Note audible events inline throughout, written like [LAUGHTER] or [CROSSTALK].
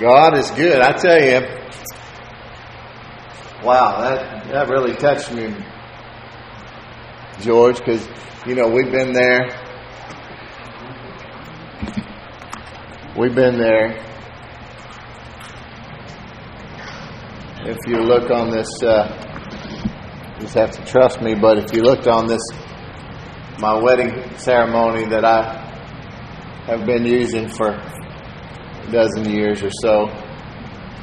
God is good. I tell you, wow, that, that really touched me, George, because, you know, we've been there. We've been there. If you look on this, uh, you just have to trust me, but if you looked on this, my wedding ceremony that I have been using for dozen years or so,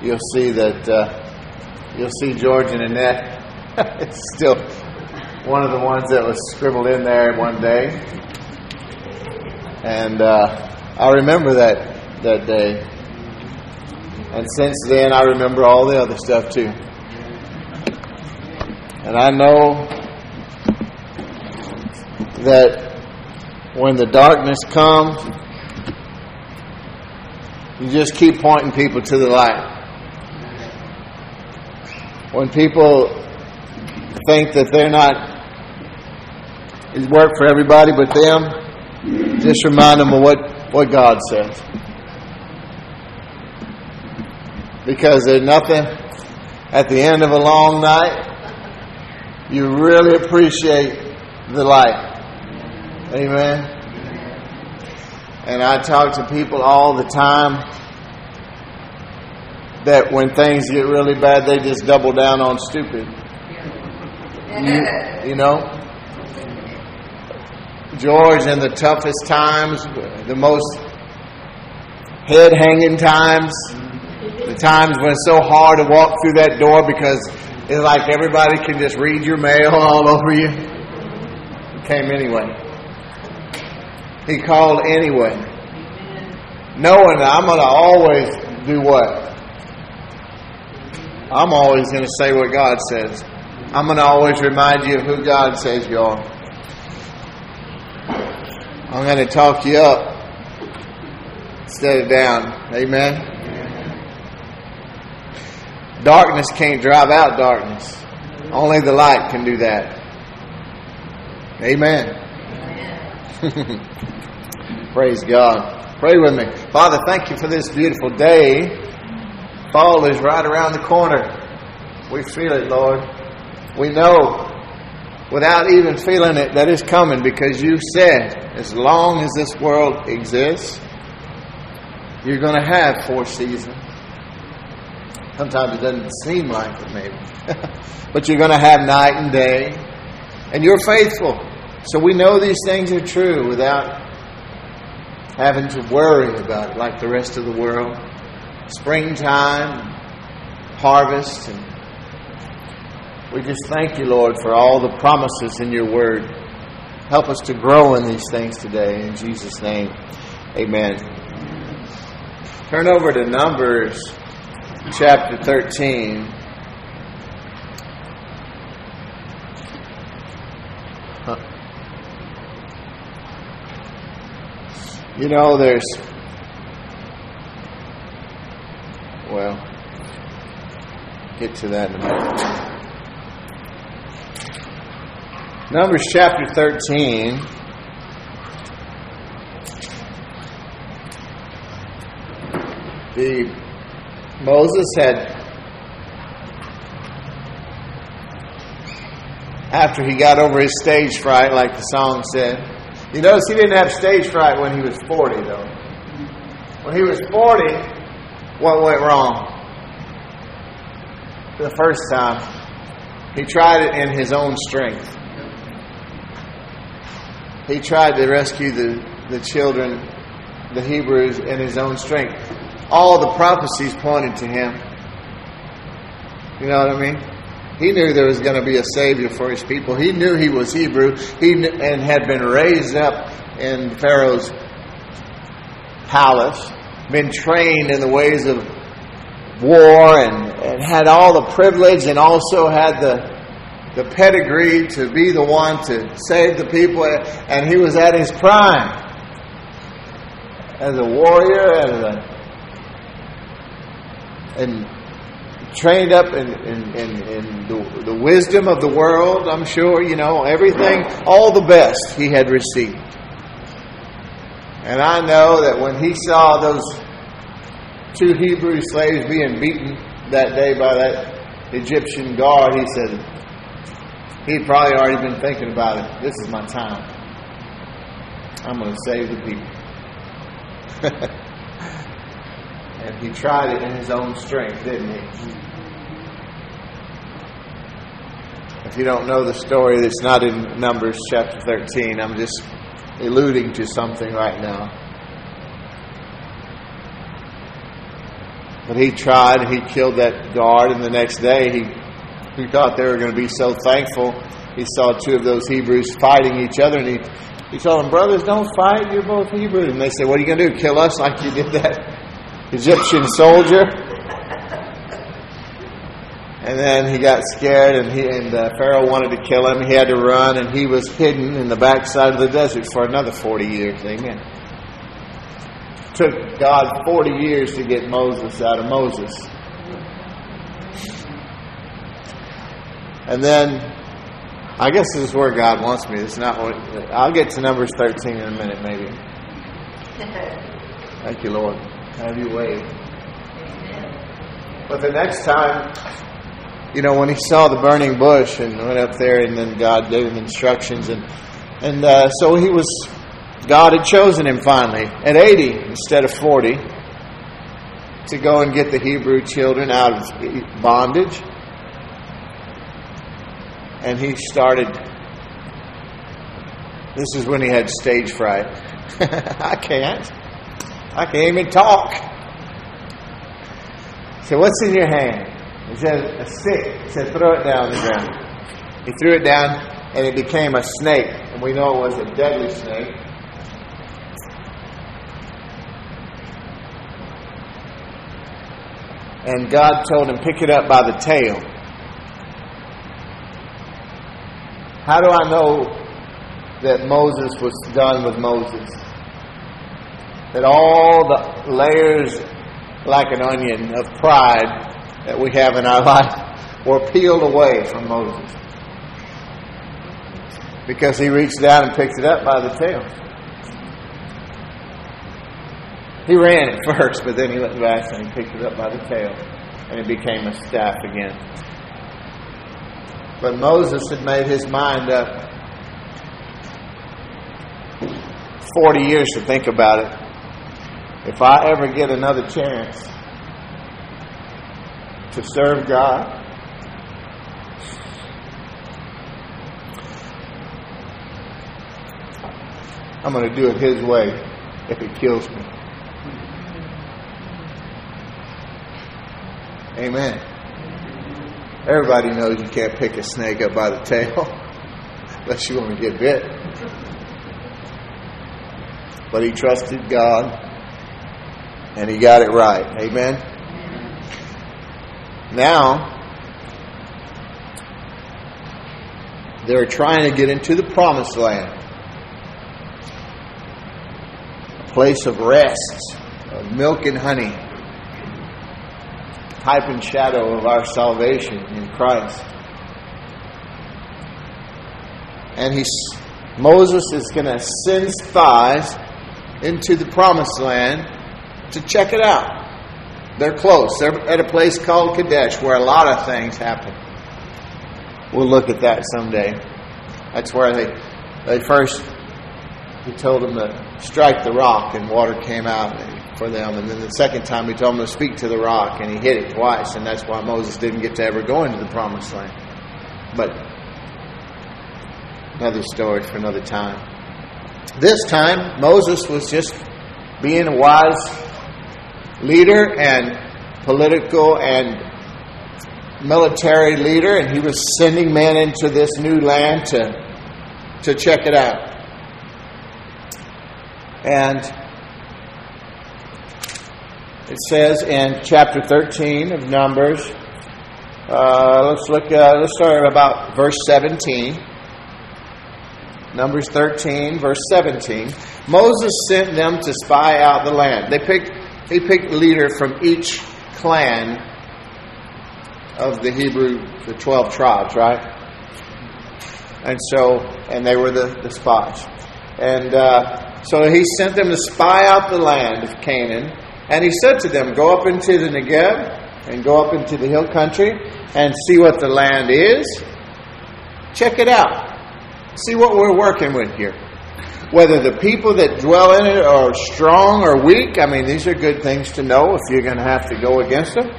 you'll see that uh, you'll see George and Annette. [LAUGHS] it's still one of the ones that was scribbled in there one day, and uh, I remember that that day. And since then, I remember all the other stuff too. And I know that when the darkness comes, you just keep pointing people to the light. When people think that they're not, it work for everybody but them, just remind them of what, what God says. Because there's nothing at the end of a long night, you really appreciate the light. Amen. And I talk to people all the time that when things get really bad, they just double down on stupid. You, you know? George, in the toughest times, the most head hanging times, the times when it's so hard to walk through that door because it's like everybody can just read your mail all over you. He came anyway. He called anyway. Knowing that I'm going to always do what? I'm always going to say what God says. I'm going to always remind you of who God says you are. I'm going to talk you up instead of down. Amen. Darkness can't drive out darkness. Only the light can do that. Amen. [LAUGHS] Praise God. Pray with me. Father, thank you for this beautiful day. Fall is right around the corner. We feel it, Lord. We know without even feeling it that it's coming because you said as long as this world exists, you're going to have four seasons. Sometimes it doesn't seem like it, maybe. [LAUGHS] but you're going to have night and day. And you're faithful. So we know these things are true without having to worry about it like the rest of the world. Springtime, harvest, and we just thank you, Lord, for all the promises in your word. Help us to grow in these things today. In Jesus' name, amen. Turn over to Numbers chapter 13. You know, there's, well, get to that in a minute. Numbers chapter 13. The Moses had, after he got over his stage fright, like the song said, you notice he didn't have stage fright when he was 40, though. When he was 40, what went wrong? The first time, he tried it in his own strength. He tried to rescue the, the children, the Hebrews, in his own strength all the prophecies pointed to him. You know what I mean? He knew there was going to be a Savior for his people. He knew he was Hebrew he and had been raised up in Pharaoh's palace, been trained in the ways of war, and, and had all the privilege and also had the, the pedigree to be the one to save the people. And he was at his prime as a warrior and a and trained up in, in, in, in the, the, wisdom of the world, I'm sure, you know, everything, all the best he had received. And I know that when he saw those two Hebrew slaves being beaten that day by that Egyptian guard, he said he'd probably already been thinking about it. This is my time. I'm going to save the people. [LAUGHS] and he tried it in his own strength, didn't he? If you don't know the story, it's not in Numbers chapter 13. I'm just alluding to something right now. But he tried, he killed that guard, and the next day he, he thought they were going to be so thankful. He saw two of those Hebrews fighting each other, and he, he told them, Brothers, don't fight, you're both Hebrews. And they said, What are you going to do? Kill us like you did that Egyptian soldier? Then he got scared, and he and uh, Pharaoh wanted to kill him. He had to run, and he was hidden in the backside of the desert for another forty years. Amen. took God forty years to get Moses out of Moses, and then I guess this is where God wants me. It's not what I'll get to Numbers thirteen in a minute, maybe. [LAUGHS] Thank you, Lord. Have you way. But the next time you know, when he saw the burning bush and went up there, and then God gave him instructions, and and uh, so he was. God had chosen him finally at 80 instead of 40 to go and get the Hebrew children out of bondage. And he started. This is when he had stage fright. [LAUGHS] I can't. I can't even talk. So, what's in your hand? He said, a stick. He said, throw it down on the ground. He threw it down, and it became a snake. And we know it was a deadly snake. And God told him, pick it up by the tail. How do I know that Moses was done with Moses? That all the layers, like an onion, of pride that we have in our [LAUGHS] life were peeled away from Moses. Because he reached down and picked it up by the tail. He ran it [LAUGHS] first, but then he looked back and he picked it up by the tail, and it became a staff again. But Moses had made his mind up 40 years to think about it. If I ever get another chance, to serve God. I'm going to do it His way if it kills me. Amen. Everybody knows you can't pick a snake up by the tail [LAUGHS] unless you want to get bit. But he trusted God and he got it right. Amen. Now, they're trying to get into the promised land. A place of rest, of milk and honey. Type and shadow of our salvation in Christ. And he's, Moses is going to send spies into the promised land to check it out. They're close. They're at a place called Kadesh where a lot of things happen. We'll look at that someday. That's where they they first he told them to strike the rock and water came out for them. And then the second time he told them to speak to the rock and he hit it twice. And that's why Moses didn't get to ever go into the promised land. But another story for another time. This time, Moses was just being a wise leader and political and military leader, and he was sending men into this new land to, to check it out. And it says in chapter 13 of Numbers, uh, let's look. Uh, let's start about verse 17. Numbers 13, verse 17. Moses sent them to spy out the land. They picked he picked a leader from each clan of the Hebrew, the 12 tribes, right? And so, and they were the, the spies. And uh, so he sent them to spy out the land of Canaan And he said to them, Go up into the Negev and go up into the hill country and see what the land is. Check it out. See what we're working with here. Whether the people that dwell in it are strong or weak, I mean, these are good things to know if you're going to have to go against them.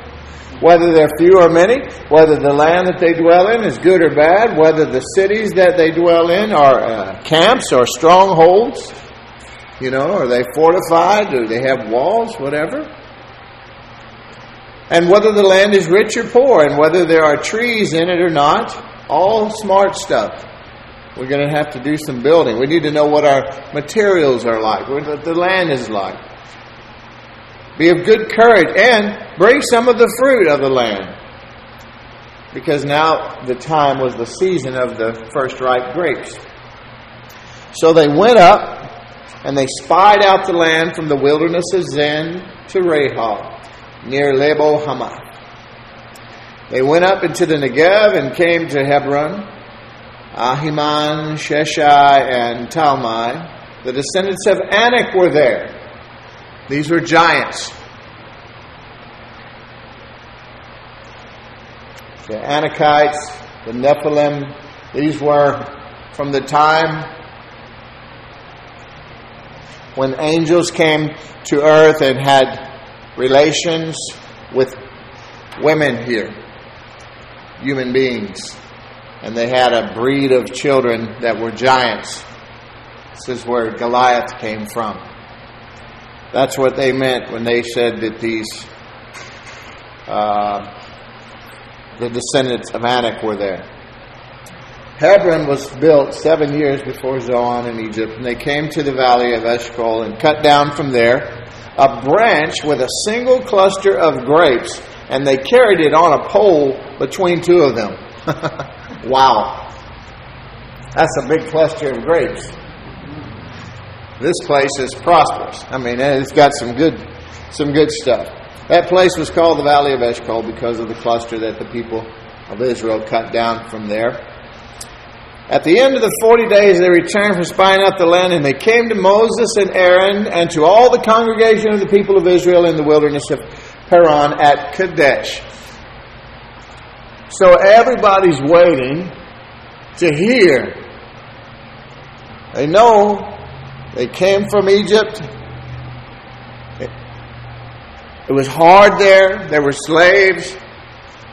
Whether they're few or many, whether the land that they dwell in is good or bad, whether the cities that they dwell in are uh, camps or strongholds, you know, are they fortified? Do they have walls? Whatever. And whether the land is rich or poor, and whether there are trees in it or not, all smart stuff. We're going to have to do some building. We need to know what our materials are like, what the land is like. Be of good courage and bring some of the fruit of the land. Because now the time was the season of the first ripe grapes. So they went up and they spied out the land from the wilderness of Zin to Rehob, near Lebo Hamath. They went up into the Negev and came to Hebron, Ahiman, Sheshai, and Talmai. The descendants of Anak were there. These were giants. The Anakites, the Nephilim, these were from the time when angels came to earth and had relations with women here, human beings and they had a breed of children that were giants. This is where Goliath came from. That's what they meant when they said that these, uh, the descendants of Anak were there. Hebron was built seven years before Zoan in Egypt, and they came to the valley of Eshcol and cut down from there a branch with a single cluster of grapes, and they carried it on a pole between two of them. [LAUGHS] Wow. That's a big cluster of grapes. This place is prosperous. I mean, it's got some good, some good stuff. That place was called the Valley of Eshcol because of the cluster that the people of Israel cut down from there. At the end of the forty days, they returned from spying out the land, and they came to Moses and Aaron and to all the congregation of the people of Israel in the wilderness of Paran at Kadesh. So everybody's waiting to hear. They know they came from Egypt. It was hard there. There were slaves.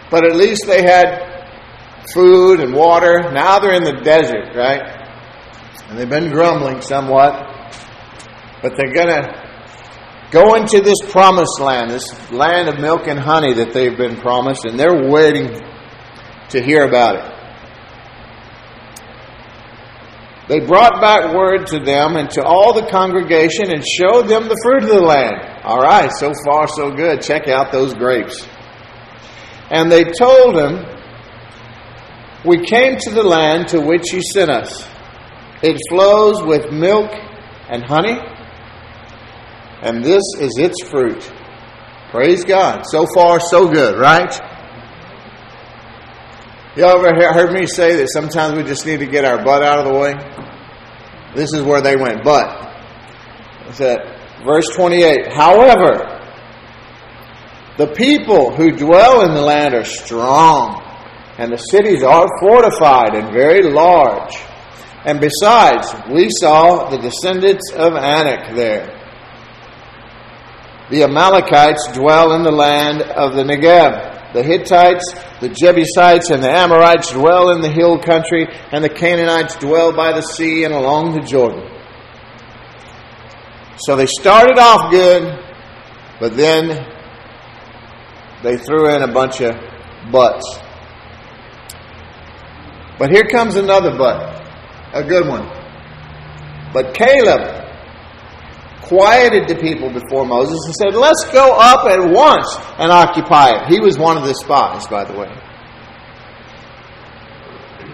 But at least they had food and water. Now they're in the desert, right? And they've been grumbling somewhat. But they're going to go into this promised land, this land of milk and honey that they've been promised, and they're waiting to hear about it. They brought back word to them and to all the congregation and showed them the fruit of the land. All right, so far so good. Check out those grapes. And they told him, We came to the land to which you sent us. It flows with milk and honey, and this is its fruit. Praise God. So far, so good, right? You ever heard me say that sometimes we just need to get our butt out of the way? This is where they went, but. At verse 28. However, the people who dwell in the land are strong, and the cities are fortified and very large. And besides, we saw the descendants of Anak there. The Amalekites dwell in the land of the Negev. The Hittites, the Jebusites, and the Amorites dwell in the hill country, and the Canaanites dwell by the sea and along the Jordan. So they started off good, but then they threw in a bunch of buts. But here comes another but, a good one. But Caleb quieted the people before Moses and said, Let's go up at once and occupy it. He was one of the spies, by the way.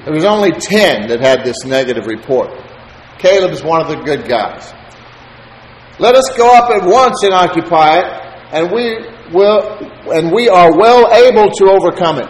There was only 10 that had this negative report. Caleb's one of the good guys. Let us go up at once and occupy it, and we will and we are well able to overcome it.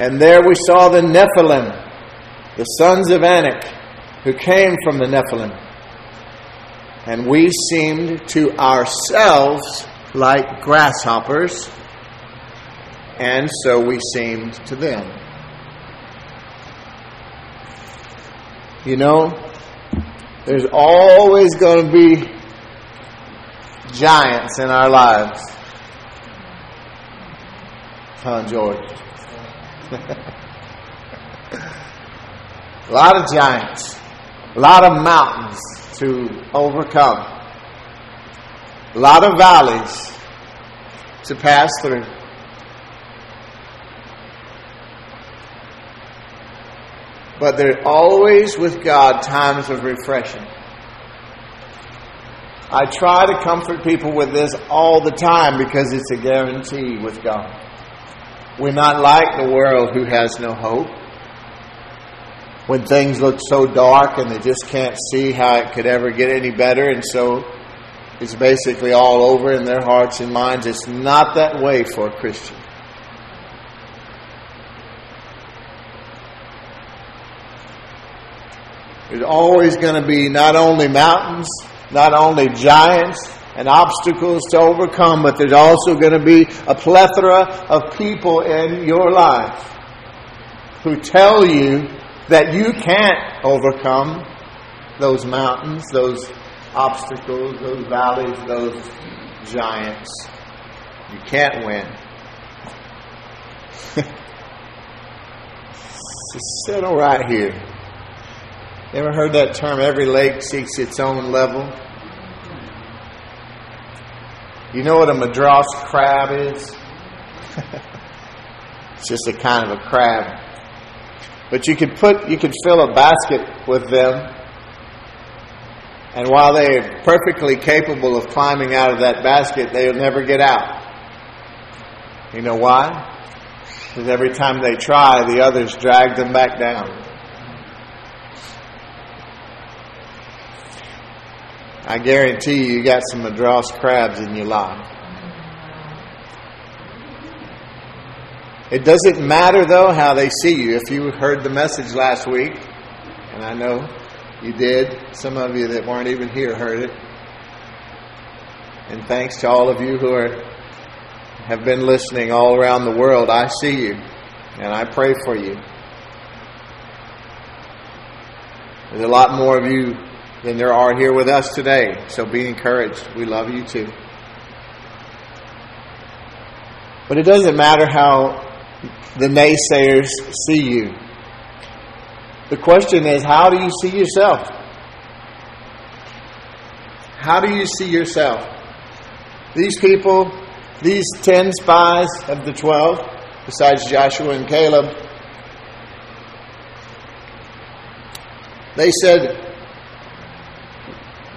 And there we saw the Nephilim, the sons of Anak, who came from the Nephilim. And we seemed to ourselves like grasshoppers, and so we seemed to them. You know, there's always going to be giants in our lives. Huh, George? A [LAUGHS] lot of giants, a lot of mountains to overcome, a lot of valleys to pass through. But there are always with God times of refreshing. I try to comfort people with this all the time because it's a guarantee with God. We're not like the world who has no hope. When things look so dark and they just can't see how it could ever get any better, and so it's basically all over in their hearts and minds. It's not that way for a Christian. There's always going to be not only mountains, not only giants and obstacles to overcome, but there's also going to be a plethora of people in your life who tell you that you can't overcome those mountains, those obstacles, those valleys, those giants. You can't win. [LAUGHS] Just settle right here. Ever heard that term, every lake seeks its own level? You know what a madras crab is? [LAUGHS] it's just a kind of a crab. But you could put, you could fill a basket with them, and while they are perfectly capable of climbing out of that basket, they'll never get out. You know why? Because every time they try, the others drag them back down. I guarantee you, you got some Madras crabs in your life. It doesn't matter, though, how they see you. If you heard the message last week, and I know you did, some of you that weren't even here heard it. And thanks to all of you who are, have been listening all around the world, I see you, and I pray for you. There's a lot more of you than there are here with us today. So be encouraged. We love you too. But it doesn't matter how the naysayers see you. The question is, how do you see yourself? How do you see yourself? These people, these ten spies of the twelve, besides Joshua and Caleb, they said,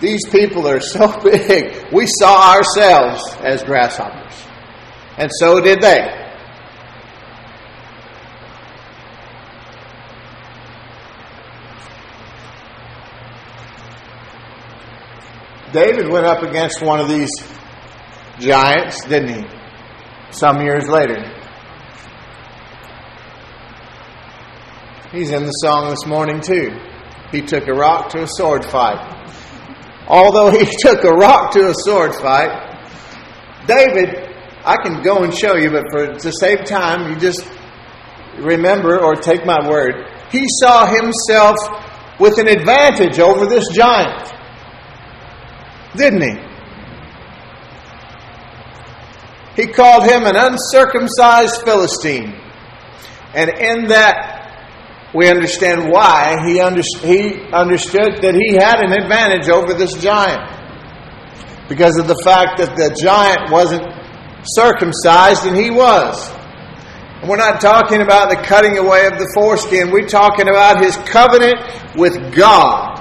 these people are so [LAUGHS] big, we saw ourselves as grasshoppers. And so did they. David went up against one of these giants, didn't he? Some years later. He's in the song this morning, too. He took a rock to a sword fight. Although he [LAUGHS] took a rock to a sword fight, David, I can go and show you, but for to save time, you just remember or take my word. He saw himself with an advantage over this giant. Didn't he? He called him an uncircumcised Philistine. And in that we understand why he, under, he understood that he had an advantage over this giant. Because of the fact that the giant wasn't circumcised and he was. And we're not talking about the cutting away of the foreskin, we're talking about his covenant with God.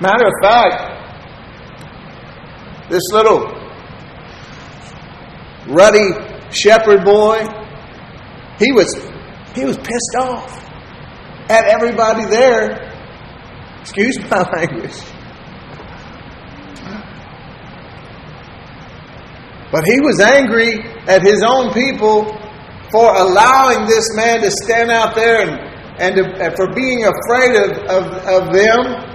Matter of fact, this little ruddy shepherd boy, he was he was pissed off at everybody there. Excuse my [LAUGHS] language. But he was angry at his own people for allowing this man to stand out there and, and, to, and for being afraid of, of, of them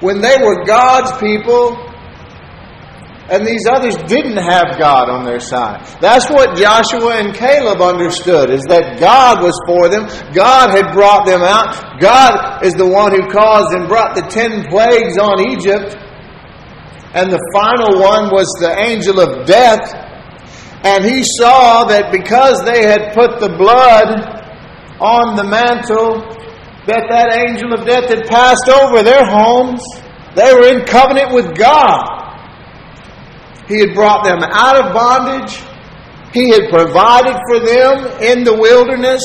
when they were God's people and these others didn't have God on their side. That's what Joshua and Caleb understood, is that God was for them. God had brought them out. God is the one who caused and brought the ten plagues on Egypt. And the final one was the angel of death. And he saw that because they had put the blood on the mantle, that that angel of death had passed over their homes. They were in covenant with God. He had brought them out of bondage. He had provided for them in the wilderness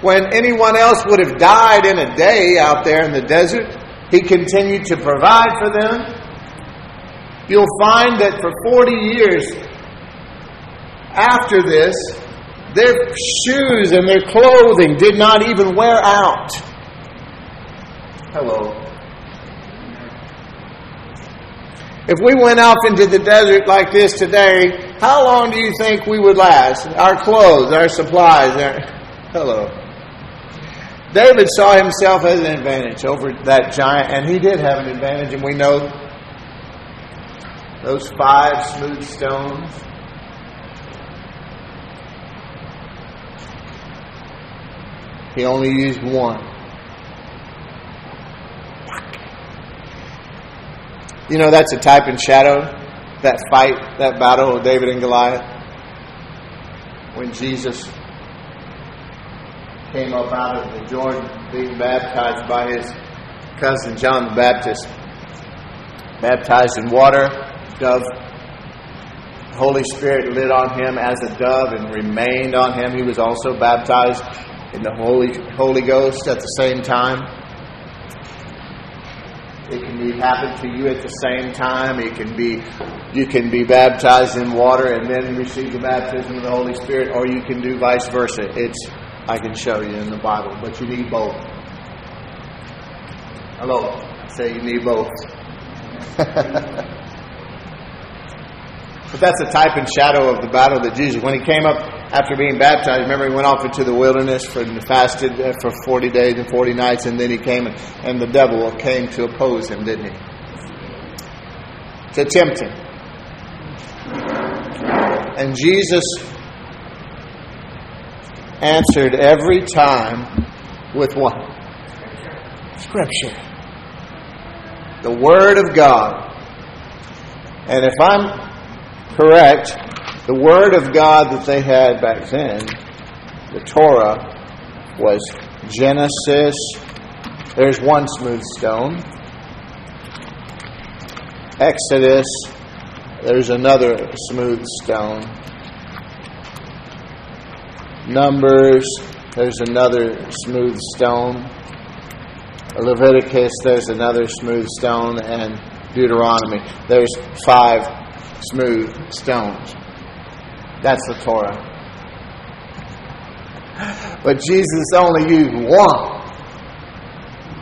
when anyone else would have died in a day out there in the desert. He continued to provide for them. You'll find that for 40 years after this, their shoes and their clothing did not even wear out. Hello. If we went off into the desert like this today, how long do you think we would last? Our clothes, our supplies, our... hello. David saw himself as an advantage over that giant, and he did have an advantage, and we know those five smooth stones. He only used one. You know, that's a type and shadow, that fight, that battle of David and Goliath. When Jesus came up out of the Jordan being baptized by his cousin John the Baptist, baptized in water, dove. Holy Spirit lit on him as a dove and remained on him. He was also baptized in the Holy, Holy Ghost at the same time. It can be happen to you at the same time. It can be you can be baptized in water and then receive the baptism of the Holy Spirit, or you can do vice versa. It's I can show you in the Bible, but you need both. Hello, I say you need both. [LAUGHS] But that's a type and shadow of the battle that Jesus, when he came up after being baptized, remember he went off into the wilderness for and fasted for 40 days and 40 nights, and then he came and, and the devil came to oppose him, didn't he? To tempt him. And Jesus answered every time with what? Scripture. The Word of God. And if I'm correct, the Word of God that they had back then, the Torah, was Genesis. There's one smooth stone. Exodus. There's another smooth stone. Numbers. There's another smooth stone. Leviticus, there's another smooth stone, and Deuteronomy. There's five smooth stones. That's the Torah. But Jesus only used one.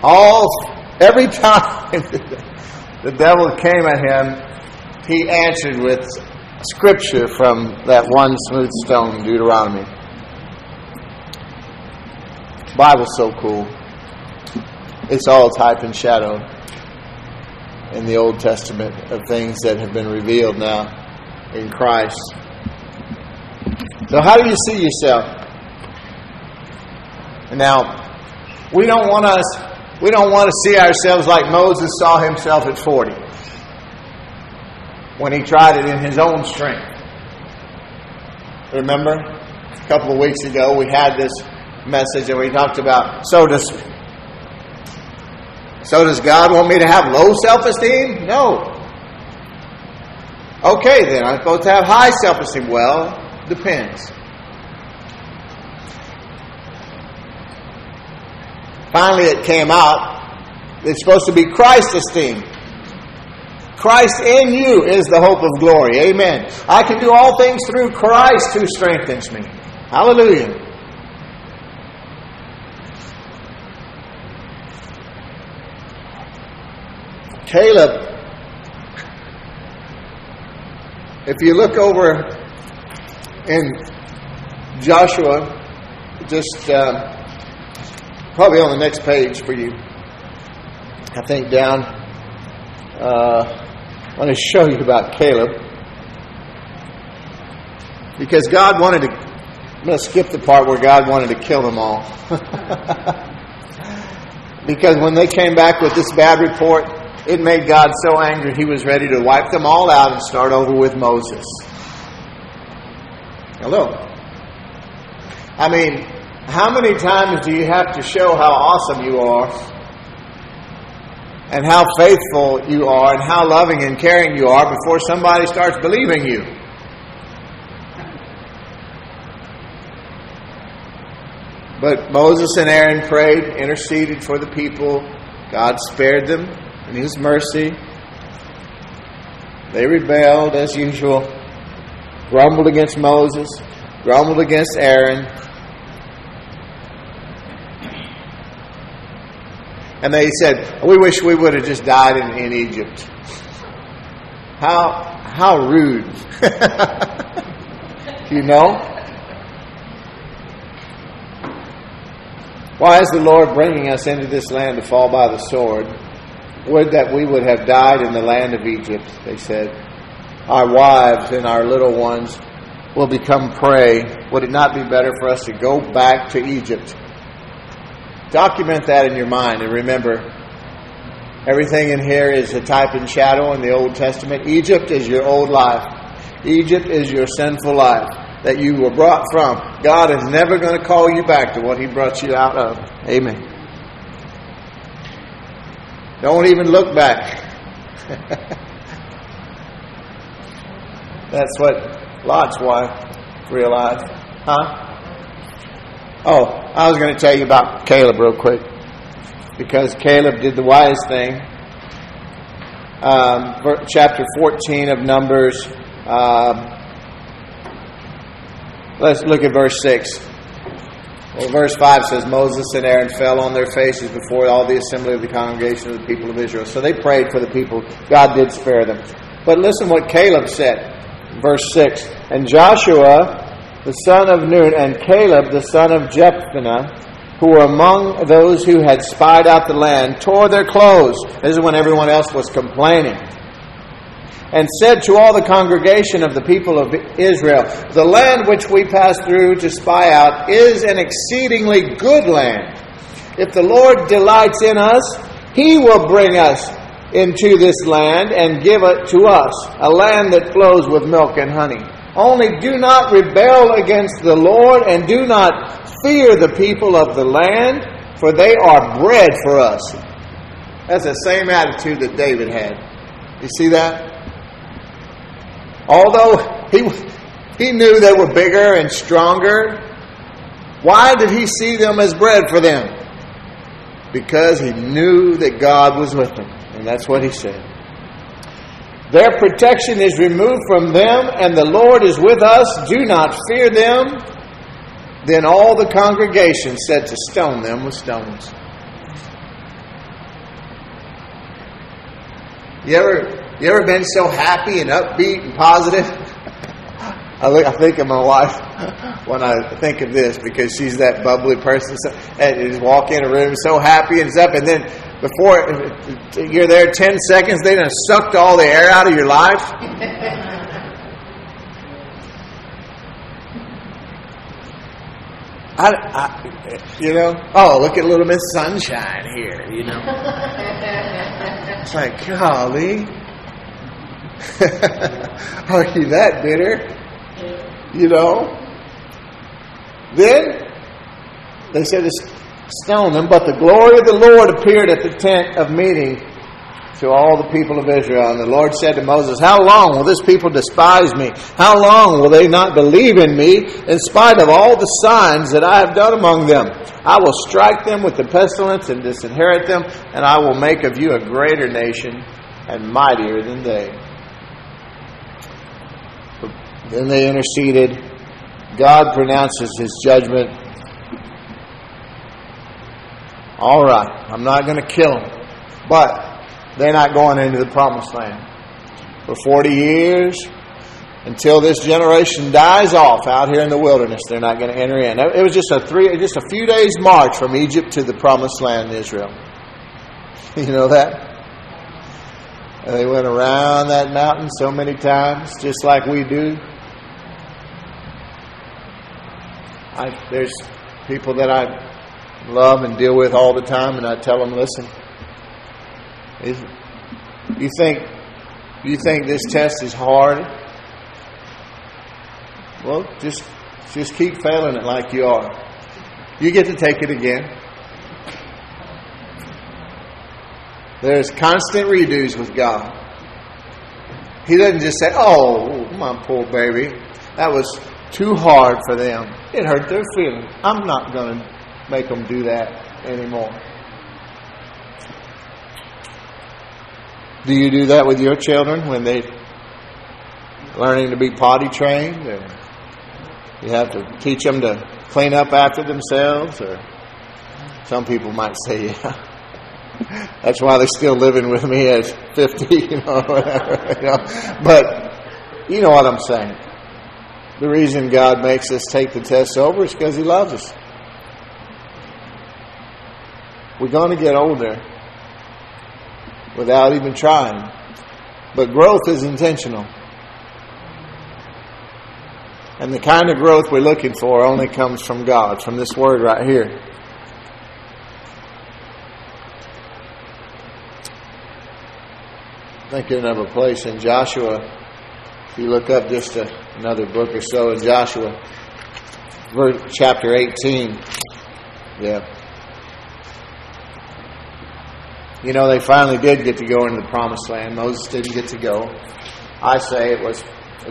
All every time [LAUGHS] the devil came at him, he answered with scripture from that one smooth stone, Deuteronomy. Bible's so cool. It's all type and shadow in the Old Testament of things that have been revealed now in Christ. So, how do you see yourself? Now, we don't want us we don't want to see ourselves like Moses saw himself at 40 when he tried it in his own strength. Remember? A couple of weeks ago, we had this message and we talked about so does so does God want me to have low self esteem? No. Okay, then I'm supposed to have high self esteem. Well, depends. Finally, it came out. It's supposed to be Christ esteem. Christ in you is the hope of glory. Amen. I can do all things through Christ who strengthens me. Hallelujah. Caleb, if you look over in Joshua, just uh, probably on the next page for you, I think down, uh, I want to show you about Caleb. Because God wanted to, I'm going to skip the part where God wanted to kill them all. [LAUGHS] because when they came back with this bad report, it made God so angry he was ready to wipe them all out and start over with Moses. Hello. I mean, how many times do you have to show how awesome you are and how faithful you are and how loving and caring you are before somebody starts believing you? But Moses and Aaron prayed, interceded for the people. God spared them in His mercy. They rebelled as usual, grumbled against Moses, grumbled against Aaron. And they said, We wish we would have just died in, in Egypt. How, how rude. [LAUGHS] you know? Why is the Lord bringing us into this land to fall by the sword? Would that we would have died in the land of Egypt, they said. Our wives and our little ones will become prey. Would it not be better for us to go back to Egypt? Document that in your mind and remember everything in here is a type and shadow in the Old Testament. Egypt is your old life, Egypt is your sinful life that you were brought from. God is never going to call you back to what He brought you out of. Amen. Don't even look back. [LAUGHS] That's what Lot's wife realized. Huh? Oh, I was going to tell you about Caleb real quick. Because Caleb did the wise thing. Um, chapter 14 of Numbers. Um, let's look at verse 6. Well, verse 5 says, Moses and Aaron fell on their faces before all the assembly of the congregation of the people of Israel. So they prayed for the people. God did spare them. But listen what Caleb said. Verse 6 And Joshua, the son of Nun, and Caleb, the son of Jephunneh, who were among those who had spied out the land, tore their clothes. This is when everyone else was complaining and said to all the congregation of the people of Israel, The land which we passed through to spy out is an exceedingly good land. If the Lord delights in us, he will bring us into this land and give it to us, a land that flows with milk and honey. Only do not rebel against the Lord and do not fear the people of the land, for they are bread for us. That's the same attitude that David had. You see that? Although he, he knew they were bigger and stronger, why did he see them as bread for them? Because he knew that God was with them. And that's what he said. Their protection is removed from them, and the Lord is with us. Do not fear them. Then all the congregation said to stone them with stones. You ever you ever been so happy and upbeat and positive? [LAUGHS] I, think of my wife [LAUGHS] when I think of this because she's that bubbly person. So, and you just walk in a room so happy and stuff, and then before you're there 10 seconds, they done sucked all the air out of your life. [LAUGHS] I, I, you know, oh, look at little Miss Sunshine here, you know. [LAUGHS] it's like, golly. [LAUGHS] Are you that bitter? You know? Then they said stone them, but the glory of the Lord appeared at the tent of meeting to all the people of Israel. And the Lord said to Moses, How long will this people despise me? How long will they not believe in me in spite of all the signs that I have done among them? I will strike them with the pestilence and disinherit them, and I will make of you a greater nation and mightier than they. Then they interceded. God pronounces his judgment. All right, I'm not going to kill them. But they're not going into the promised land. For 40 years, until this generation dies off out here in the wilderness, they're not going to enter in. It was just a three, just a few days march from Egypt to the promised land in Israel. [LAUGHS] You know that? And they went around that mountain so many times, just like we do. I, there's people that I love and deal with all the time, and I tell them, listen, you think you think this test is hard? Well, just just keep failing it like you are. You get to take it again. There's constant redos with God. He doesn't just say, "Oh, my poor baby, that was too hard for them. It hurt their feelings. I'm not going to make them do that anymore." Do you do that with your children when they learning to be potty trained? Or you have to teach them to clean up after themselves, or some people might say, [LAUGHS] yeah. That's why they're still living with me at 50, [LAUGHS] you know, whatever, you know. But you know what I'm saying. The reason God makes us take the test over is because He loves us. We're going to get older without even trying. But growth is intentional. And the kind of growth we're looking for only comes from God, from this word right here. Thinking of a place in Joshua, if you look up just a, another book or so in Joshua, chapter 18. Yeah. You know, they finally did get to go into the promised land. Moses didn't get to go. I say it was,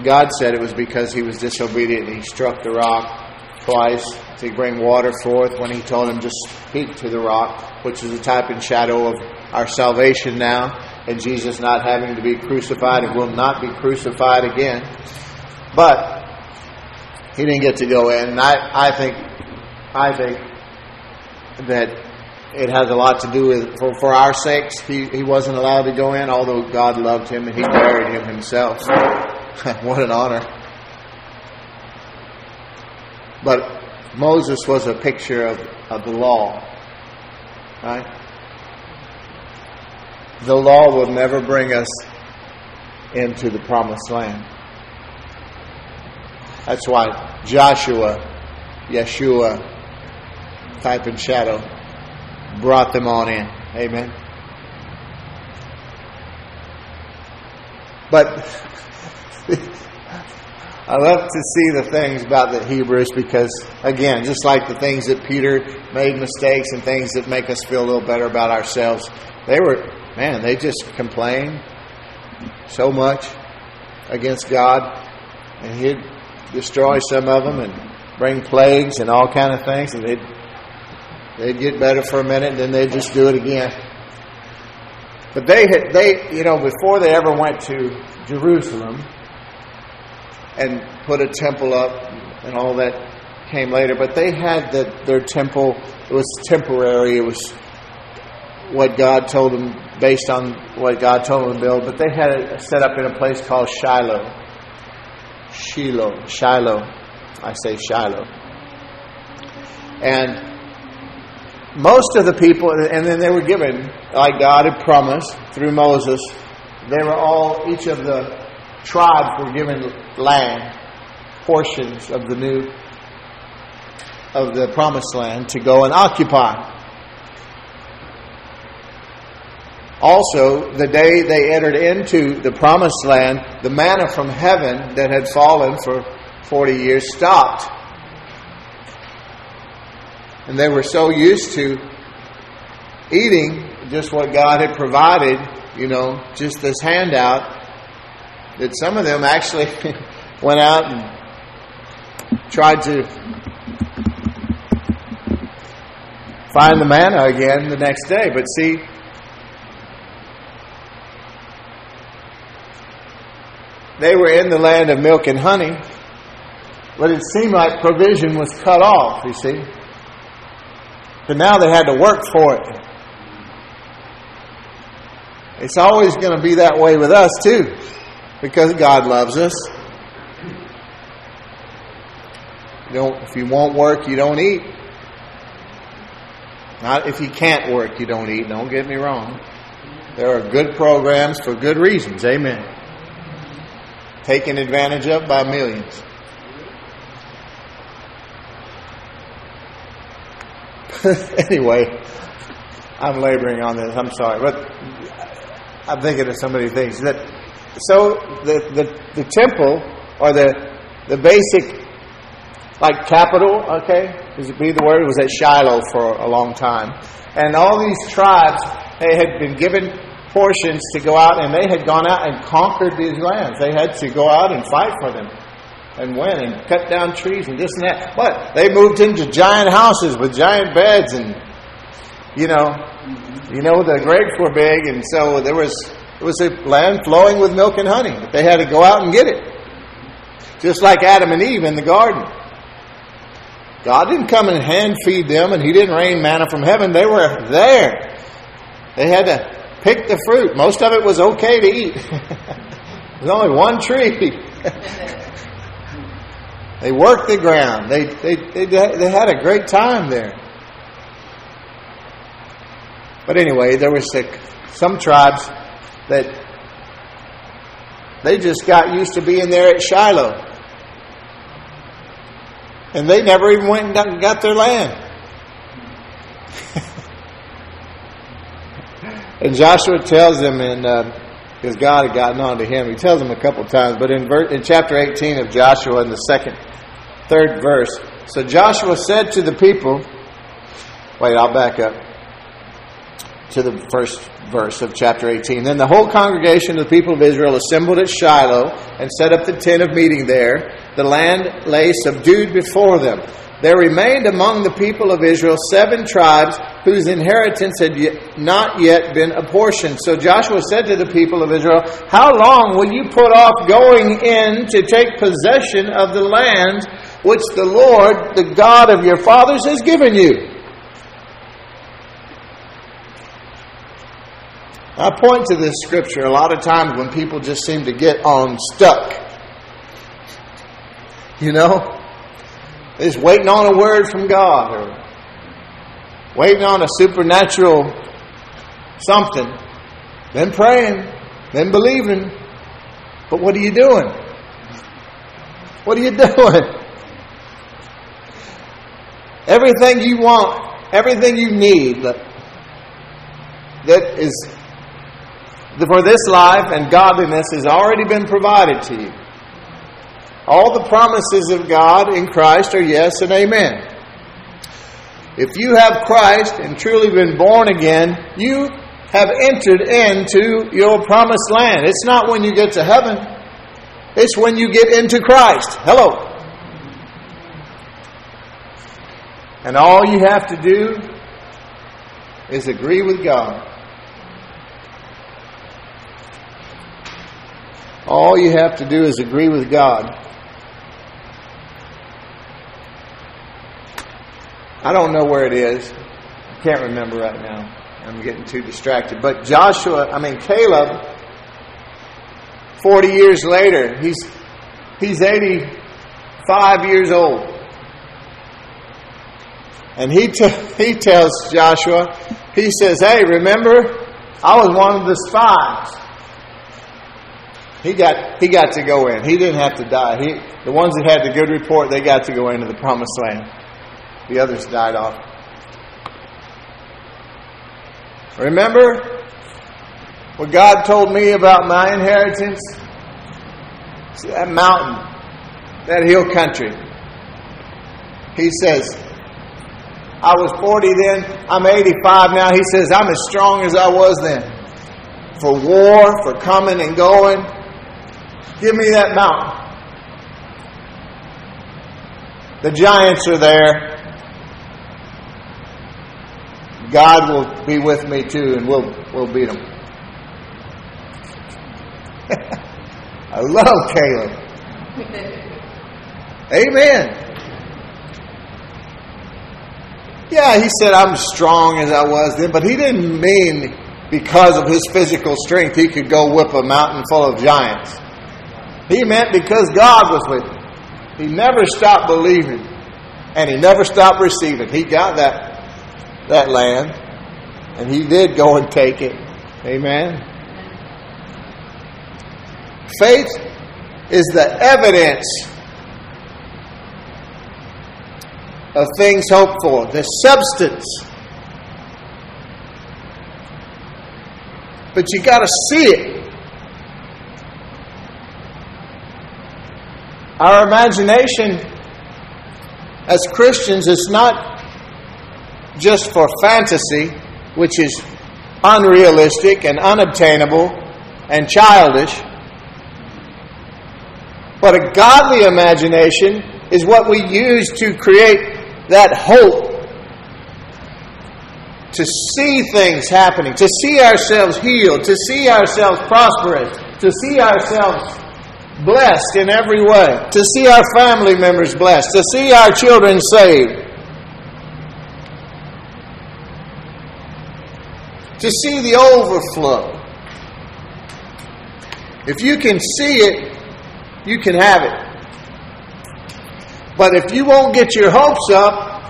God said it was because he was disobedient. And he struck the rock twice to bring water forth when he told him just speak to the rock, which is a type and shadow of our salvation now, and Jesus not having to be crucified and will not be crucified again. But he didn't get to go in. And I, I think, I think that it has a lot to do with for, for our sakes he, he wasn't allowed to go in although god loved him and he buried him himself. [LAUGHS] What an honor. But moses was a picture of, of the law right? The law will never bring us into the promised land. That's why joshua yeshua type and shadow brought them on in. Amen. But [LAUGHS] I love to see the things about the Hebrews because, again, just like the things that Peter made mistakes and things that make us feel a little better about ourselves, they were, man, they just complained so much against God, and He'd destroy some of them and bring plagues and all kind of things, and they'd They'd get better for a minute, and then they'd just do it again. But they had, they, you know, before they ever went to Jerusalem and put a temple up and all that came later, but they had the, their temple, it was temporary, it was what God told them based on what God told them to build, but they had it set up in a place called Shiloh. Shiloh, Shiloh. I say Shiloh. And most of the people, and then they were given, like God had promised through Moses, they were all, each of the tribes were given land, portions of the new, of the promised land to go and occupy. Also, the day they entered into the promised land, the manna from heaven that had fallen for 40 years stopped. And they were so used to eating just what God had provided, you know, just this handout, that some of them actually [LAUGHS] went out and tried to find the manna again the next day. But see, they were in the land of milk and honey, but it seemed like provision was cut off, you see. Now they had to work for it. It's always going to be that way with us, too, because God loves us. You don't, if you won't work, you don't eat. Not if you can't work, you don't eat. Don't get me wrong. There are good programs for good reasons. Amen. Taken advantage of by millions. [LAUGHS] anyway, I'm laboring on this. I'm sorry, but I'm thinking of so many things. That so the the, the temple or the the basic like capital, okay, is it be the word? It was at Shiloh for a long time, and all these tribes they had been given portions to go out, and they had gone out and conquered these lands. They had to go out and fight for them and went and cut down trees and this and that. But they moved into giant houses with giant beds and you know, you know the grapes were big, and so there was it was a land flowing with milk and honey. But they had to go out and get it, just like Adam and Eve in the garden. God didn't come and hand feed them, and He didn't rain manna from heaven. They were there. They had to pick the fruit. Most of it was okay to eat. [LAUGHS] There's only one tree. [LAUGHS] They worked the ground. They, they, they, they had a great time there. But anyway, there was some tribes that they just got used to being there at Shiloh. And they never even went and got their land. [LAUGHS] and Joshua tells them and because uh, God had gotten on to him, he tells them a couple times, but in, in chapter 18 of Joshua, in the second third verse. So Joshua said to the people, wait, I'll back up to the first verse of chapter 18. Then the whole congregation of the people of Israel assembled at Shiloh and set up the tent of meeting there. The land lay subdued before them. There remained among the people of Israel seven tribes whose inheritance had not yet been apportioned. So Joshua said to the people of Israel, How long will you put off going in to take possession of the land which the Lord, the God of your fathers, has given you. I point to this scripture a lot of times when people just seem to get on stuck. You know? They're just waiting on a word from God or waiting on a supernatural something. Then praying, then believing. But what are you doing? What are you [LAUGHS] doing? Everything you want, everything you need that, is for this life and godliness has already been provided to you. All the promises of God in Christ are yes and amen. If you have Christ and truly been born again, you have entered into your promised land. It's not when you get to heaven, it's when you get into Christ. Hello. And all you have to do is agree with God. All you have to do is agree with God. I don't know where it is. I can't remember right now. I'm getting too distracted. But Joshua, I mean Caleb, 40 years later, he's he's 85 years old. And he, t- he tells Joshua, he says, Hey, remember, I was one of the spies. He got, he got to go in. He didn't have to die. He, the ones that had the good report, they got to go into the promised land. The others died off. Remember what God told me about my inheritance? See that mountain, that hill country. He says, I was 40 then, I'm 85 now. He says, I'm as strong as I was then. For war, for coming and going. Give me that mountain. The giants are there. God will be with me too, and we'll, we'll beat them. [LAUGHS] I love Caleb. Amen. Yeah, he said, I'm strong as I was then, but he didn't mean because of his physical strength he could go whip a mountain full of giants. He meant because God was with him. He never stopped believing and he never stopped receiving. He got that, that land and he did go and take it. Amen. Faith is the evidence of things hoped for, the substance. But you got to see it. Our imagination as Christians is not just for fantasy, which is unrealistic and unobtainable and childish. But a godly imagination is what we use to create that hope to see things happening, to see ourselves healed, to see ourselves prosperous, to see ourselves blessed in every way, to see our family members blessed, to see our children saved, to see the overflow. If you can see it, you can have it. But if you won't get your hopes up,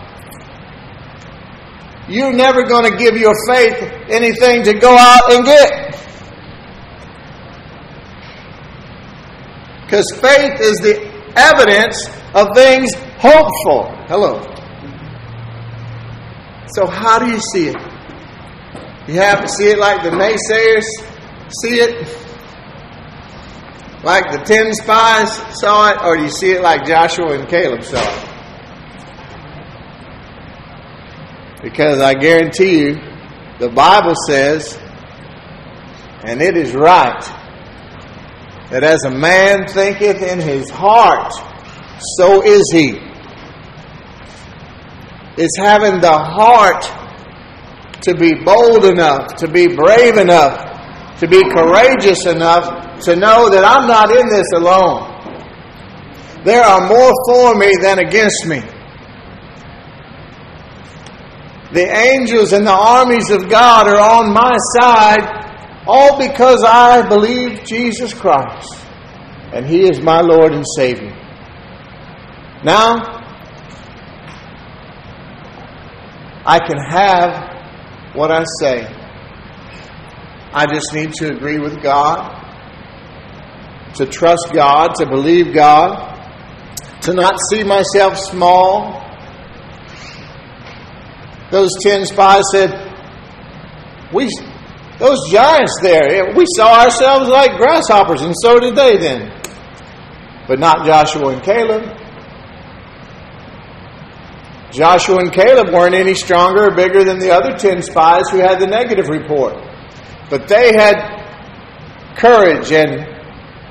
you're never going to give your faith anything to go out and get. Because faith is the evidence of things hoped for. Hello. So, how do you see it? You have to see it like the naysayers see it, like the ten spies saw it, or do you see it like Joshua and Caleb saw it? Because I guarantee you, the Bible says, and it is right, that as a man thinketh in his heart, so is he. It's having the heart to be bold enough, to be brave enough, to be courageous enough to know that I'm not in this alone. There are more for me than against me. The angels and the armies of God are on my side, all because I believe Jesus Christ and He is my Lord and Savior. Now, I can have what I say. I just need to agree with God, to trust God, to believe God, to not see myself small. Those ten spies said, "We, those giants there, eh, we saw ourselves like grasshoppers, and so did they. Then, but not Joshua and Caleb. Joshua and Caleb weren't any stronger or bigger than the other ten spies who had the negative report. But they had courage and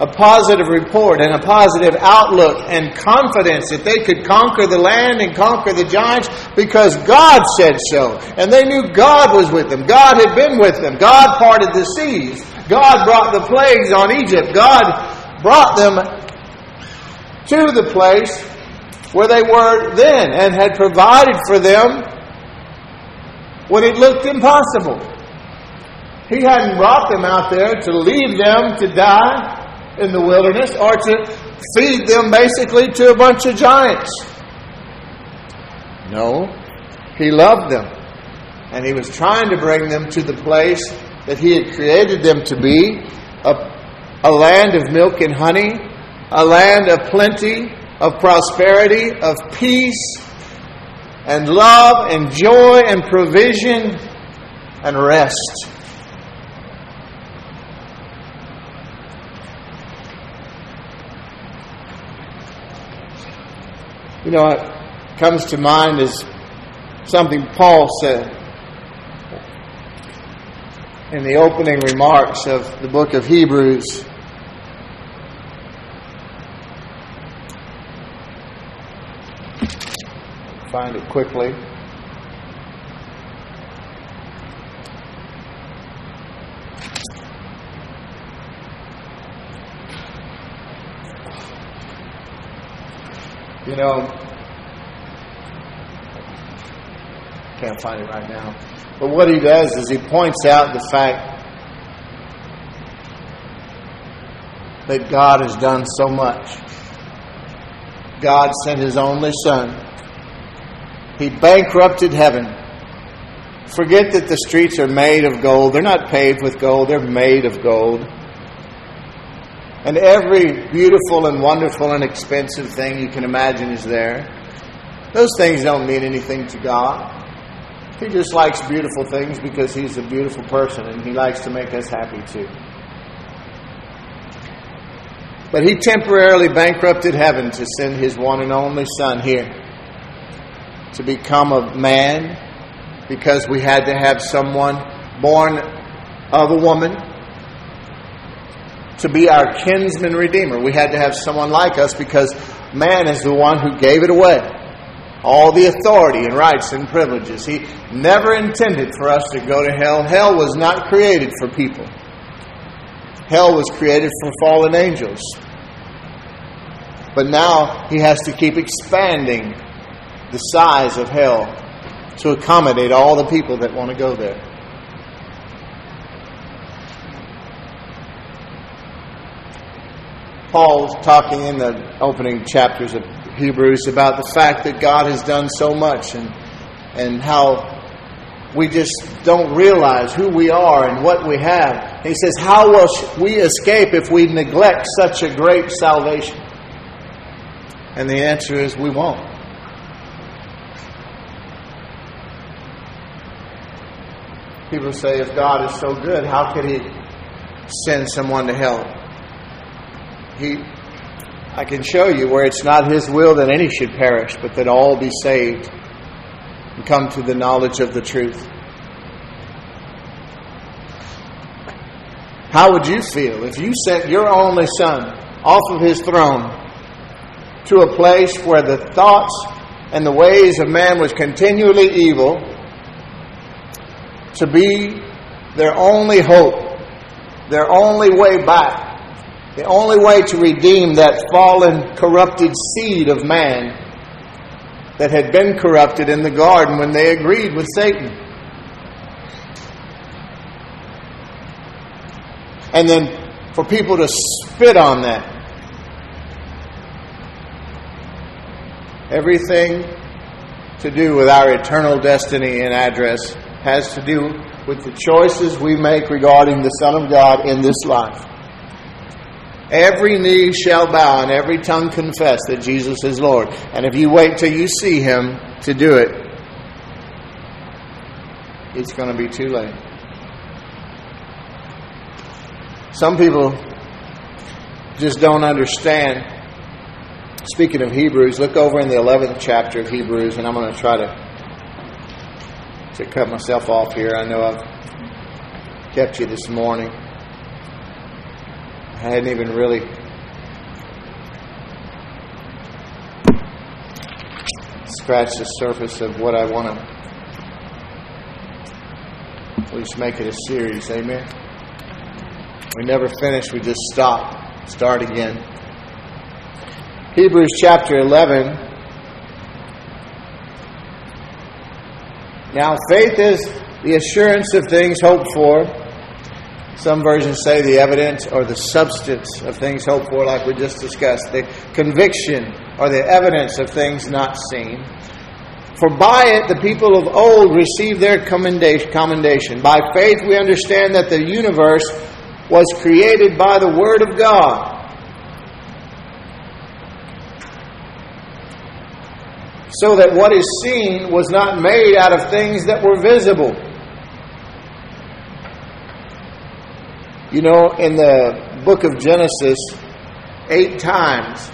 a positive report and a positive outlook and confidence that they could conquer the land and conquer the giants because God said so. And they knew God was with them. God had been with them. God parted the seas. God brought the plagues on Egypt. God brought them to the place where they were then and had provided for them when it looked impossible. He hadn't brought them out there to leave them to die in the wilderness or to feed them basically to a bunch of giants. No, He loved them. And He was trying to bring them to the place that He had created them to be a, a land of milk and honey, a land of plenty, of prosperity, of peace, and love, and joy, and provision, and rest. You know, what comes to mind is something Paul said in the opening remarks of the book of Hebrews. Find it quickly. You know, can't find it right now. But what he does is he points out the fact that God has done so much. God sent his only Son. He bankrupted heaven. Forget that the streets are made of gold. They're not paved with gold, they're made of gold. And every beautiful and wonderful and expensive thing you can imagine is there. Those things don't mean anything to God. He just likes beautiful things because He's a beautiful person and He likes to make us happy too. But He temporarily bankrupted heaven to send His one and only Son here to become a man because we had to have someone born of a woman to be our kinsman redeemer. We had to have someone like us because man is the one who gave it away. All the authority and rights and privileges. He never intended for us to go to hell. Hell was not created for people. Hell was created for fallen angels. But now he has to keep expanding the size of hell to accommodate all the people that want to go there. Paul's talking in the opening chapters of Hebrews about the fact that God has done so much and, and how we just don't realize who we are and what we have. He says, How will we escape if we neglect such a great salvation? And the answer is, we won't. People say, if God is so good, how could He send someone to hell? He, I can show you where it's not his will that any should perish, but that all be saved and come to the knowledge of the truth. How would you feel if you sent your only son off of his throne to a place where the thoughts and the ways of man was continually evil to be their only hope, their only way back the only way to redeem that fallen, corrupted seed of man that had been corrupted in the garden when they agreed with Satan. And then for people to spit on that. Everything to do with our eternal destiny and address has to do with the choices we make regarding the Son of God in this life. Every knee shall bow and every tongue confess that Jesus is Lord. And if you wait till you see him to do it, it's going to be too late. Some people just don't understand. Speaking of Hebrews, look over in the 11th chapter of Hebrews, and I'm going to try to, to cut myself off here. I know I've kept you this morning. I hadn't even really scratched the surface of what I want to. We just make it a series, amen. We never finish, we just stop, start again. Hebrews chapter 11. Now, faith is the assurance of things hoped for some versions say the evidence or the substance of things hoped for, like we just discussed, the conviction or the evidence of things not seen. For by it the people of old received their commendation. By faith we understand that the universe was created by the Word of God. So that what is seen was not made out of things that were visible. You know, in the book of Genesis, eight times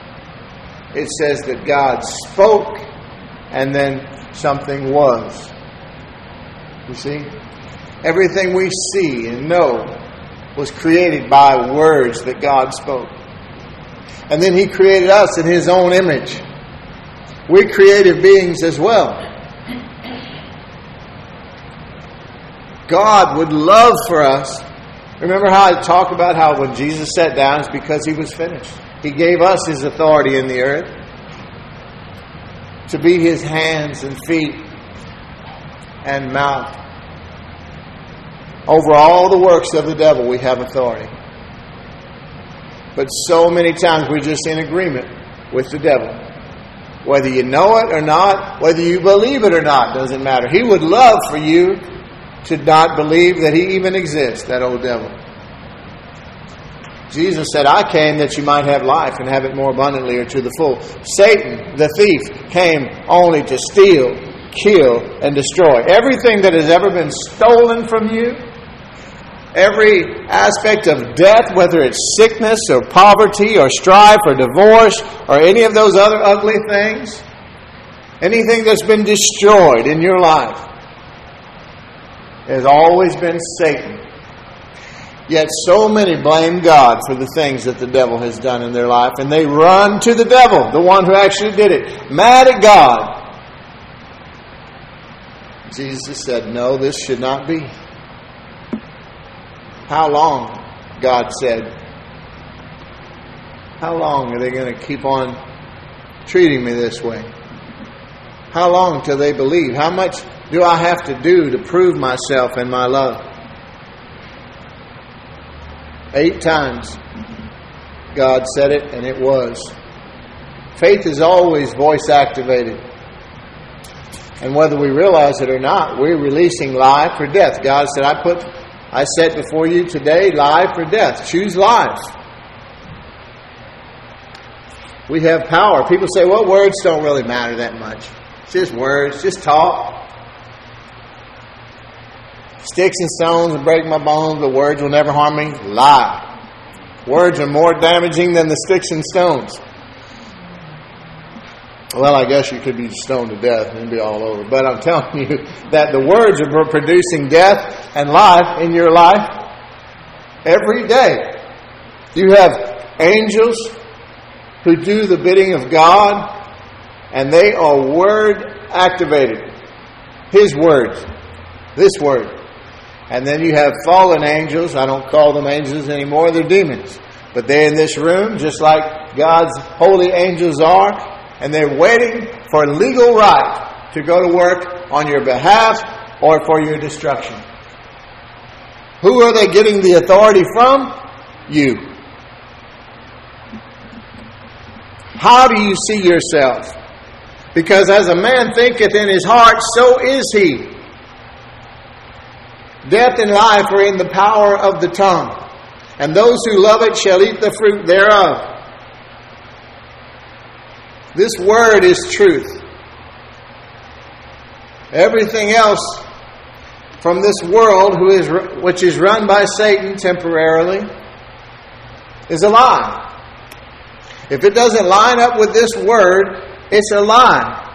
it says that God spoke and then something was. You see? Everything we see and know was created by words that God spoke. And then He created us in His own image. We're creative beings as well. God would love for us Remember how I talked about how when Jesus sat down, it's because he was finished. He gave us his authority in the earth. to be his hands and feet and mouth. Over all the works of the devil, we have authority. But so many times we're just in agreement with the devil. Whether you know it or not, whether you believe it or not, doesn't matter. He would love for you to not believe that he even exists, that old devil. Jesus said, I came that you might have life and have it more abundantly or to the full. Satan, the thief, came only to steal, kill, and destroy. Everything that has ever been stolen from you, every aspect of death, whether it's sickness or poverty or strife or divorce or any of those other ugly things, anything that's been destroyed in your life, has always been Satan Yet so many blame God for the things that the devil has done in their life, and they run to the devil, the one who actually did it, mad at God. Jesus said, No, this should not be. How long? God said. How long are they going to keep on treating me this way? How long till they believe? How much do I have to do to prove myself and my love? Eight times God said it, and it was. Faith is always voice activated. And whether we realize it or not, we're releasing life or death. God said, I put I set before you today life or death. Choose life. We have power. People say, well, words don't really matter that much. It's just words, just talk. Sticks and stones will break my bones, but words will never harm me. Lie. Words are more damaging than the sticks and stones. Well, I guess you could be stoned to death and be all over. But I'm [LAUGHS] telling you that the words are producing death and life in your life every day. You have angels who do the bidding of God, and they are word activated. His words. This word. And then you have fallen angels. I don't call them angels anymore, they're demons. But they're in this room just like God's holy angels are, and they're waiting for legal right to go to work on your behalf or for your destruction. Who are they getting the authority from? You. How do you see yourself? Because as a man thinketh in his heart, so is he. Death and life are in the power of the tongue, and those who love it shall eat the fruit thereof. This word is truth. Everything else from this world, who is, which is run by Satan temporarily, is a lie. If it doesn't line up with this word, it's a lie.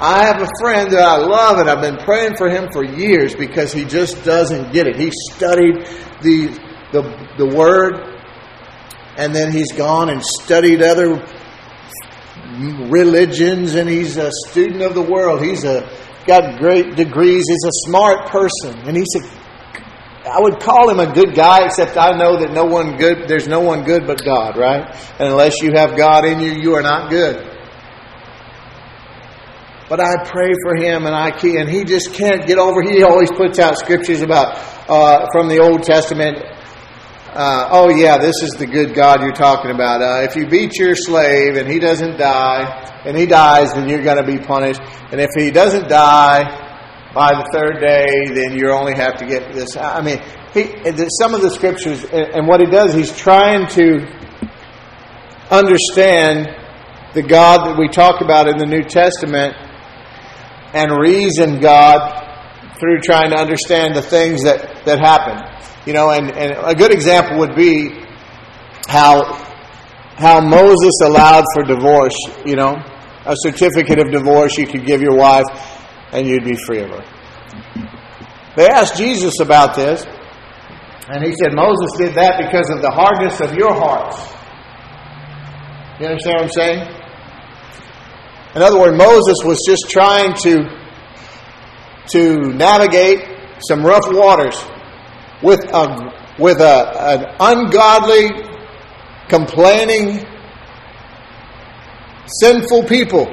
I have a friend that I love, and I've been praying for him for years because he just doesn't get it. He studied the, the, the Word, and then he's gone and studied other religions, and he's a student of the world. He's a, got great degrees. He's a smart person. And he said, I would call him a good guy, except I know that no one good, there's no one good but God, right? And unless you have God in you, you are not good. But I pray for him, and I can, and he just can't get over. He always puts out scriptures about uh, from the Old Testament. Uh, oh yeah, this is the good God you're talking about. Uh, if you beat your slave and he doesn't die, and he dies, then you're going to be punished. And if he doesn't die by the third day, then you only have to get this. I mean, he, some of the scriptures, and what he does, he's trying to understand the God that we talk about in the New Testament and reason God through trying to understand the things that, that happen. You know, and, and a good example would be how how Moses allowed for divorce, you know, a certificate of divorce you could give your wife and you'd be free of her. They asked Jesus about this, and he said Moses did that because of the hardness of your hearts. You understand what I'm saying? In other words, Moses was just trying to, to navigate some rough waters with, a, with a, an ungodly, complaining, sinful people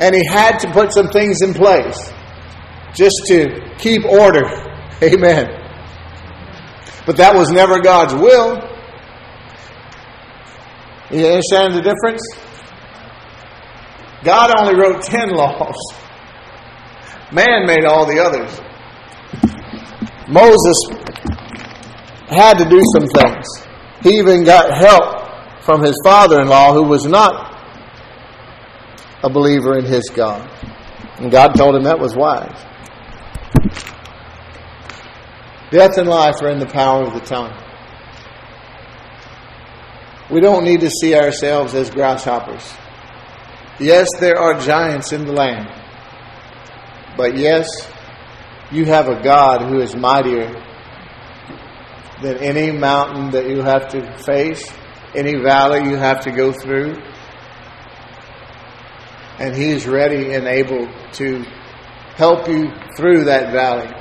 And he had to put some things in place just to keep order. [LAUGHS] Amen. But that was never God's will. You understand the difference? God only wrote 10 laws. Man made all the others. Moses had to do some things. He even got help from his father in law, who was not a believer in his God. And God told him that was wise. Death and life are in the power of the tongue. We don't need to see ourselves as grasshoppers. Yes, there are giants in the land. But yes, you have a God who is mightier than any mountain that you have to face, any valley you have to go through. And He is ready and able to help you through that valley,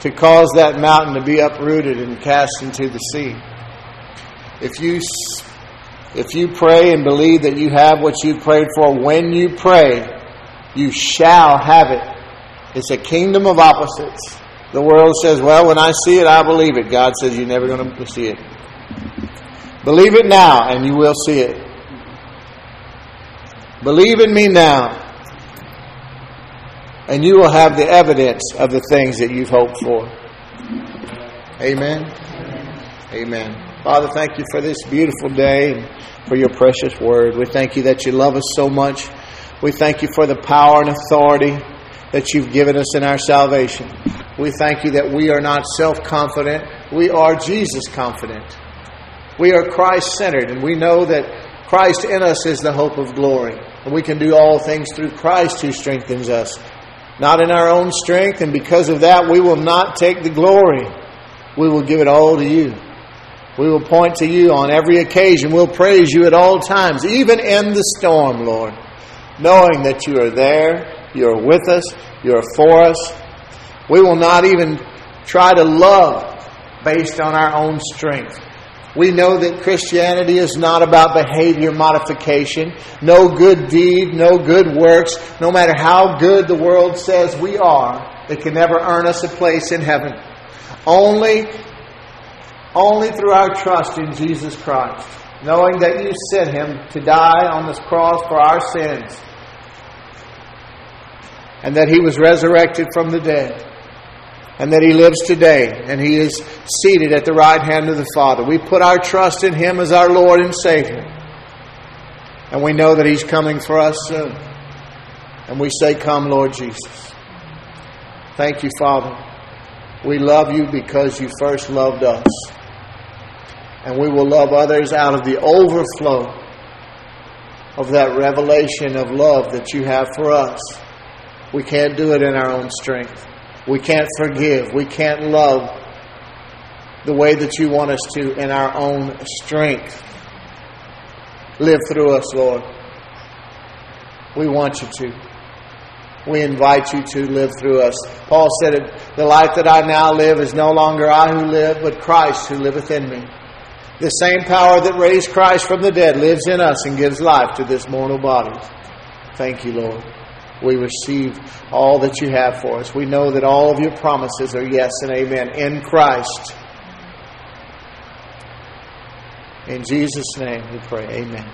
to cause that mountain to be uprooted and cast into the sea. If you if you pray and believe that you have what you prayed for, when you pray, you shall have it. It's a kingdom of opposites. The world says, well, when I see it, I believe it. God says, you're never going to see it. Believe it now, and you will see it. Believe in me now, and you will have the evidence of the things that you've hoped for. Amen. Amen. Father, thank you for this beautiful day and for your precious word. We thank you that you love us so much. We thank you for the power and authority that you've given us in our salvation. We thank you that we are not self confident, we are Jesus confident. We are Christ centered, and we know that Christ in us is the hope of glory. And we can do all things through Christ who strengthens us. Not in our own strength, and because of that, we will not take the glory. We will give it all to you. We will point to you on every occasion. We'll praise you at all times, even in the storm, Lord, knowing that you are there, you are with us, you are for us. We will not even try to love based on our own strength. We know that Christianity is not about behavior modification, no good deed, no good works, no matter how good the world says we are, it can never earn us a place in heaven. Only only through our trust in Jesus Christ, knowing that you sent him to die on this cross for our sins, and that he was resurrected from the dead, and that he lives today, and he is seated at the right hand of the Father. We put our trust in him as our Lord and Savior, and we know that he's coming for us soon. And we say, Come, Lord Jesus. Thank you, Father. We love you because you first loved us and we will love others out of the overflow of that revelation of love that you have for us. We can't do it in our own strength. We can't forgive. We can't love the way that you want us to in our own strength. Live through us, Lord. We want you to. We invite you to live through us. Paul said it, the life that I now live is no longer I who live, but Christ who liveth in me. The same power that raised Christ from the dead lives in us and gives life to this mortal body. Thank you, Lord. We receive all that you have for us. We know that all of your promises are yes and amen in Christ. In Jesus' name we pray. Amen.